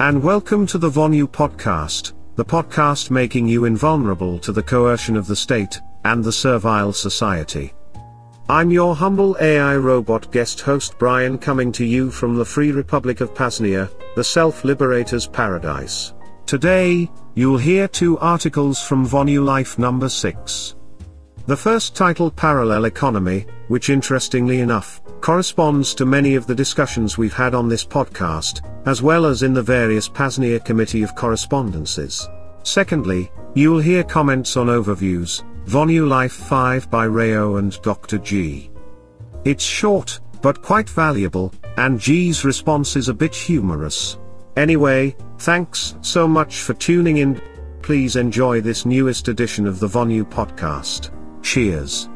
And welcome to the Vonu podcast, the podcast making you invulnerable to the coercion of the state and the servile society. I'm your humble AI robot guest host Brian coming to you from the Free Republic of Pasnia, the self-liberator's paradise. Today, you'll hear two articles from Vonu Life number 6. The first titled Parallel Economy, which interestingly enough, corresponds to many of the discussions we've had on this podcast, as well as in the various Pasnia Committee of Correspondences. Secondly, you'll hear comments on overviews, Vonu Life 5 by Rayo and Dr. G. It's short, but quite valuable, and G's response is a bit humorous. Anyway, thanks so much for tuning in. Please enjoy this newest edition of the Vonu podcast. Cheers.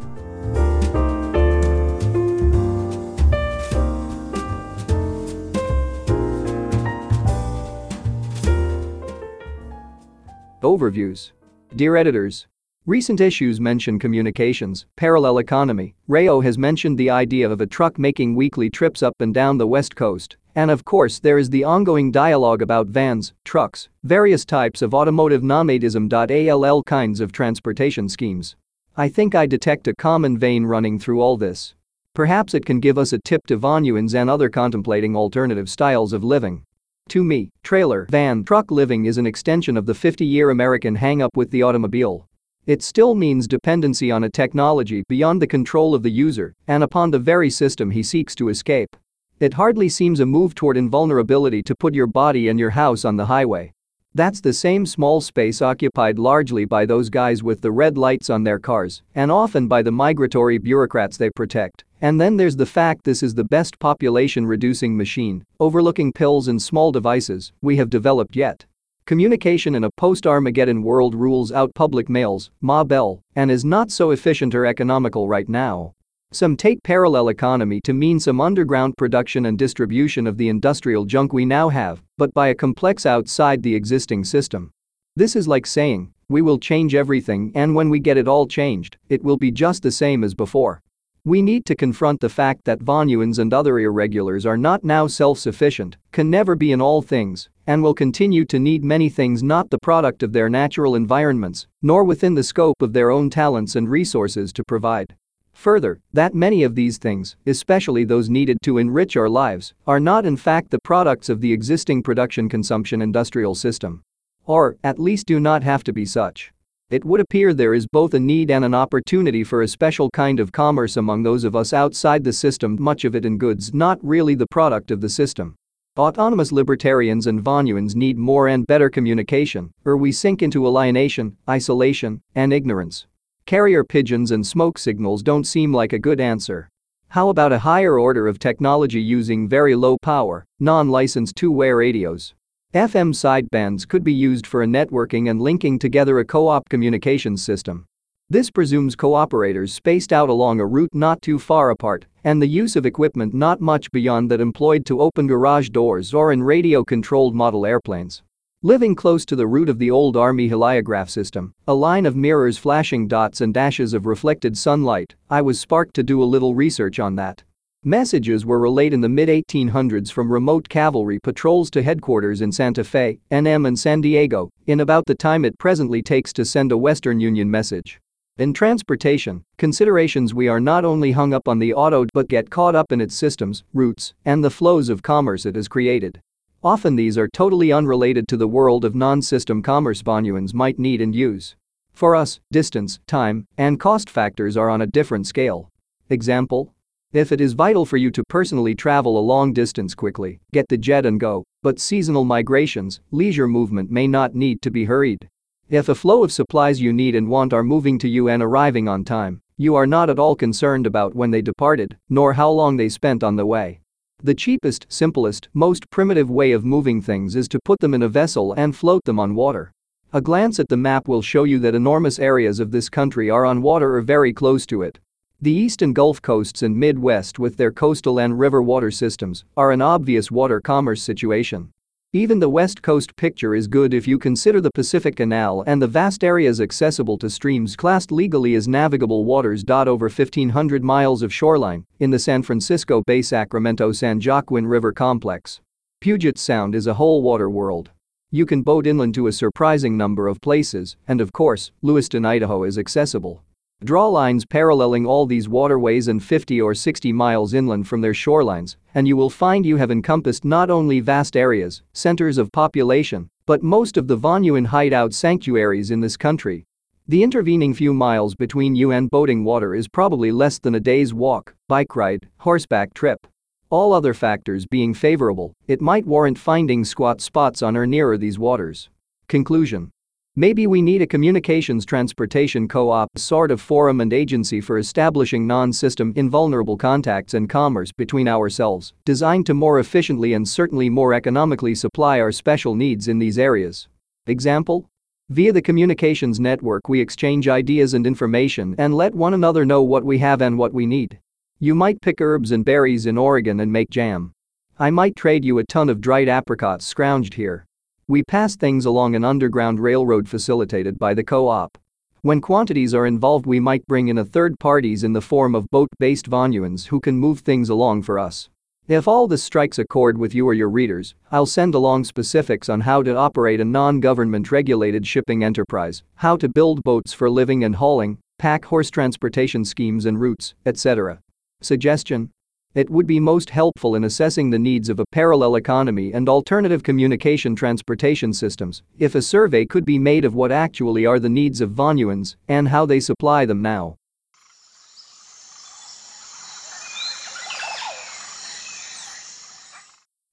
Overviews. Dear editors, recent issues mention communications, parallel economy. Rayo has mentioned the idea of a truck making weekly trips up and down the west coast. And of course there is the ongoing dialogue about vans, trucks, various types of automotive nomadism. All kinds of transportation schemes. I think I detect a common vein running through all this. Perhaps it can give us a tip to Vonuans and other contemplating alternative styles of living. To me, trailer, van, truck living is an extension of the 50-year American hang-up with the automobile. It still means dependency on a technology beyond the control of the user and upon the very system he seeks to escape. It hardly seems a move toward invulnerability to put your body and your house on the highway. That's the same small space occupied largely by those guys with the red lights on their cars, and often by the migratory bureaucrats they protect. And then there's the fact this is the best population reducing machine, overlooking pills and small devices, we have developed yet. Communication in a post-Armageddon world rules out public mails, Ma Bell, and is not so efficient or economical right now. Some take parallel economy to mean some underground production and distribution of the industrial junk we now have, but by a complex outside the existing system. This is like saying, we will change everything and when we get it all changed, it will be just the same as before. We need to confront the fact that Vonuans and other irregulars are not now self-sufficient, can never be in all things, and will continue to need many things not the product of their natural environments, nor within the scope of their own talents and resources to provide. Further, that many of these things, especially those needed to enrich our lives, are not in fact the products of the existing production consumption industrial system. Or, at least do not have to be such. It would appear there is both a need and an opportunity for a special kind of commerce among those of us outside the system, much of it in goods not really the product of the system. Autonomous libertarians and Vonuans need more and better communication, or we sink into alienation, isolation, and ignorance. Carrier pigeons and smoke signals don't seem like a good answer. How about a higher order of technology using very low power, non-licensed two-way radios? FM sidebands could be used for a networking and linking together a co-op communications system. This presumes cooperators spaced out along a route not too far apart and the use of equipment not much beyond that employed to open garage doors or in radio-controlled model airplanes. Living close to the route of the old army heliograph system, a line of mirrors flashing dots and dashes of reflected sunlight, I was sparked to do a little research on that. Messages were relayed in the mid-1800s from remote cavalry patrols to headquarters in Santa Fe, NM and San Diego, in about the time it presently takes to send a Western Union message. In transportation, considerations we are not only hung up on the auto but get caught up in its systems, routes, and the flows of commerce it has created. Often these are totally unrelated to the world of non-system commerce Vonuans might need and use. For us, distance, time, and cost factors are on a different scale. Example? If it is vital for you to personally travel a long distance quickly, get the jet and go, but seasonal migrations, leisure movement may not need to be hurried. If a flow of supplies you need and want are moving to you and arriving on time, you are not at all concerned about when they departed, nor how long they spent on the way. The cheapest, simplest, most primitive way of moving things is to put them in a vessel and float them on water. A glance at the map will show you that enormous areas of this country are on water or very close to it. The east and Gulf coasts and Midwest with their coastal and river water systems are an obvious water commerce situation. Even the West Coast picture is good if you consider the Pacific Canal and the vast areas accessible to streams classed legally as navigable waters. Over 1,500 miles of shoreline in the San Francisco Bay Sacramento San Joaquin River complex. Puget Sound is a whole water world. You can boat inland to a surprising number of places, and of course, Lewiston, Idaho is accessible. Draw lines paralleling all these waterways and 50 or 60 miles inland from their shorelines, and you will find you have encompassed not only vast areas, centers of population, but most of the Vonuan hideout sanctuaries in this country. The intervening few miles between you and boating water is probably less than a day's walk, bike ride, horseback trip. All other factors being favorable, it might warrant finding squat spots on or nearer these waters. Conclusion. Maybe we need a communications transportation co-op sort of forum and agency for establishing non-system invulnerable contacts and commerce between ourselves, designed to more efficiently and certainly more economically supply our special needs in these areas. Example? Via the communications network we exchange ideas and information and let one another know what we have and what we need. You might pick herbs and berries in Oregon and make jam. I might trade you a ton of dried apricots scrounged here. We pass things along an underground railroad facilitated by the co-op. When quantities are involved we might bring in a third parties in the form of boat-based Vonuans who can move things along for us. If all this strikes a chord with you or your readers, I'll send along specifics on how to operate a non-government regulated shipping enterprise, how to build boats for living and hauling, pack horse transportation schemes and routes, etc. Suggestion? It would be most helpful in assessing the needs of a parallel economy and alternative communication transportation systems if a survey could be made of what actually are the needs of Vonuans and how they supply them now.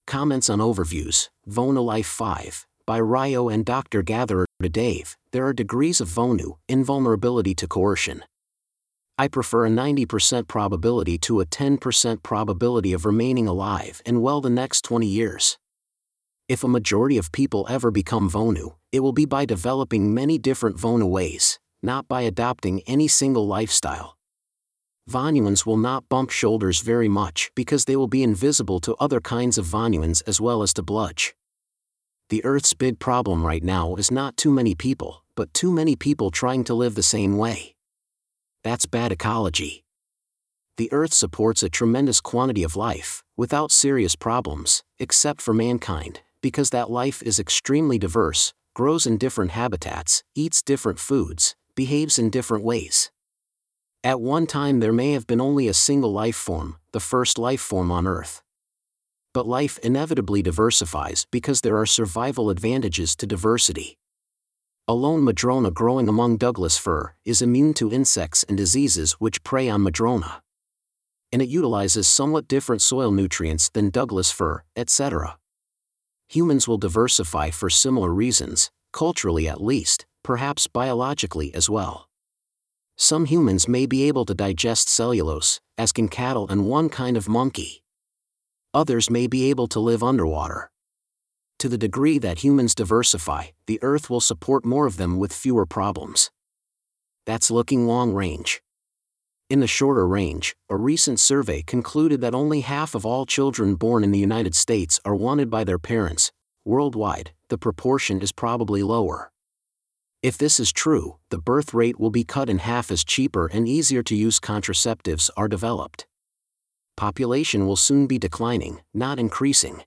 Comments on Overviews, Vonu Life 5, by Rayo and Dr. Gatherer to Dave, there are degrees of Vonu, invulnerability to coercion. I prefer a 90% probability to a 10% probability of remaining alive and well the next 20 years. If a majority of people ever become Vonu, it will be by developing many different Vonu ways, not by adopting any single lifestyle. Vonuans will not bump shoulders very much because they will be invisible to other kinds of Vonuans as well as to Bludge. The Earth's big problem right now is not too many people, but too many people trying to live the same way that's bad ecology. The Earth supports a tremendous quantity of life, without serious problems, except for mankind, because that life is extremely diverse, grows in different habitats, eats different foods, behaves in different ways. At one time, there may have been only a single life form, the first life form on Earth. But life inevitably diversifies because there are survival advantages to diversity. A lone Madrona growing among Douglas fir is immune to insects and diseases which prey on Madrona. And it utilizes somewhat different soil nutrients than Douglas fir, etc. Humans will diversify for similar reasons, culturally at least, perhaps biologically as well. Some humans may be able to digest cellulose, as can cattle and one kind of monkey. Others may be able to live underwater to the degree that humans diversify, the Earth will support more of them with fewer problems. That's looking long range. In the shorter range, a recent survey concluded that only half of all children born in the United States are wanted by their parents. Worldwide, the proportion is probably lower. If this is true, the birth rate will be cut in half as cheaper and easier to use contraceptives are developed. Population will soon be declining, not increasing.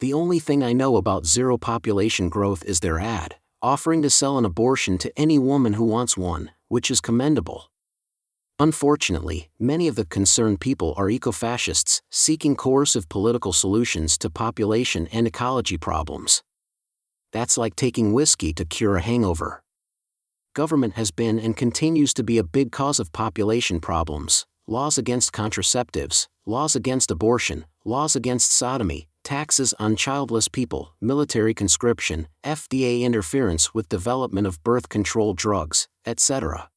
The only thing I know about zero population growth is their ad, offering to sell an abortion to any woman who wants one, which is commendable. Unfortunately, many of the concerned people are eco-fascists, seeking coercive political solutions to population and ecology problems. That's like taking whiskey to cure a hangover. Government has been and continues to be a big cause of population problems. Laws against contraceptives, laws against abortion, laws against sodomy, taxes on childless people, military conscription, FDA interference with development of birth control drugs, etc.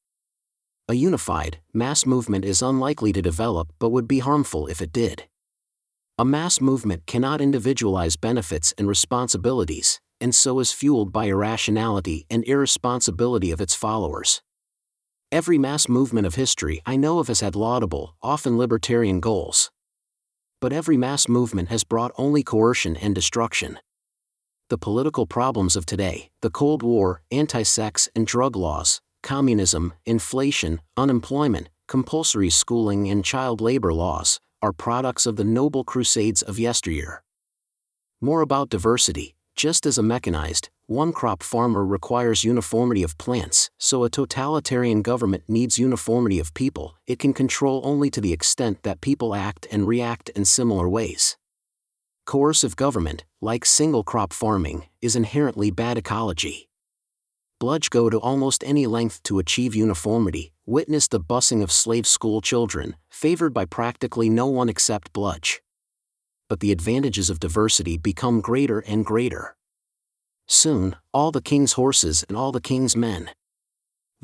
A unified, mass movement is unlikely to develop but would be harmful if it did. A mass movement cannot individualize benefits and responsibilities, and so is fueled by irrationality and irresponsibility of its followers. Every mass movement of history I know of has had laudable, often libertarian goals but every mass movement has brought only coercion and destruction. The political problems of today, the Cold War, anti sex and drug laws, communism, inflation, unemployment, compulsory schooling, and child labor laws, are products of the noble crusades of yesteryear. More about diversity. Just as a mechanized, one crop farmer requires uniformity of plants, so a totalitarian government needs uniformity of people, it can control only to the extent that people act and react in similar ways. Coercive government, like single crop farming, is inherently bad ecology. Bludge go to almost any length to achieve uniformity, witness the busing of slave school children, favored by practically no one except Bludge but the advantages of diversity become greater and greater. Soon, all the king's horses and all the king's men.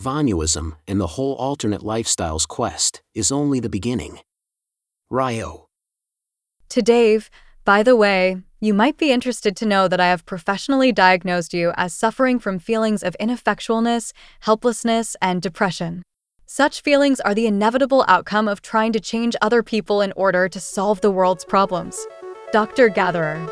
Vonuism and the whole alternate lifestyles quest is only the beginning. Rayo. To Dave, by the way, you might be interested to know that I have professionally diagnosed you as suffering from feelings of ineffectualness, helplessness, and depression. Such feelings are the inevitable outcome of trying to change other people in order to solve the world's problems. Dr. Gatherer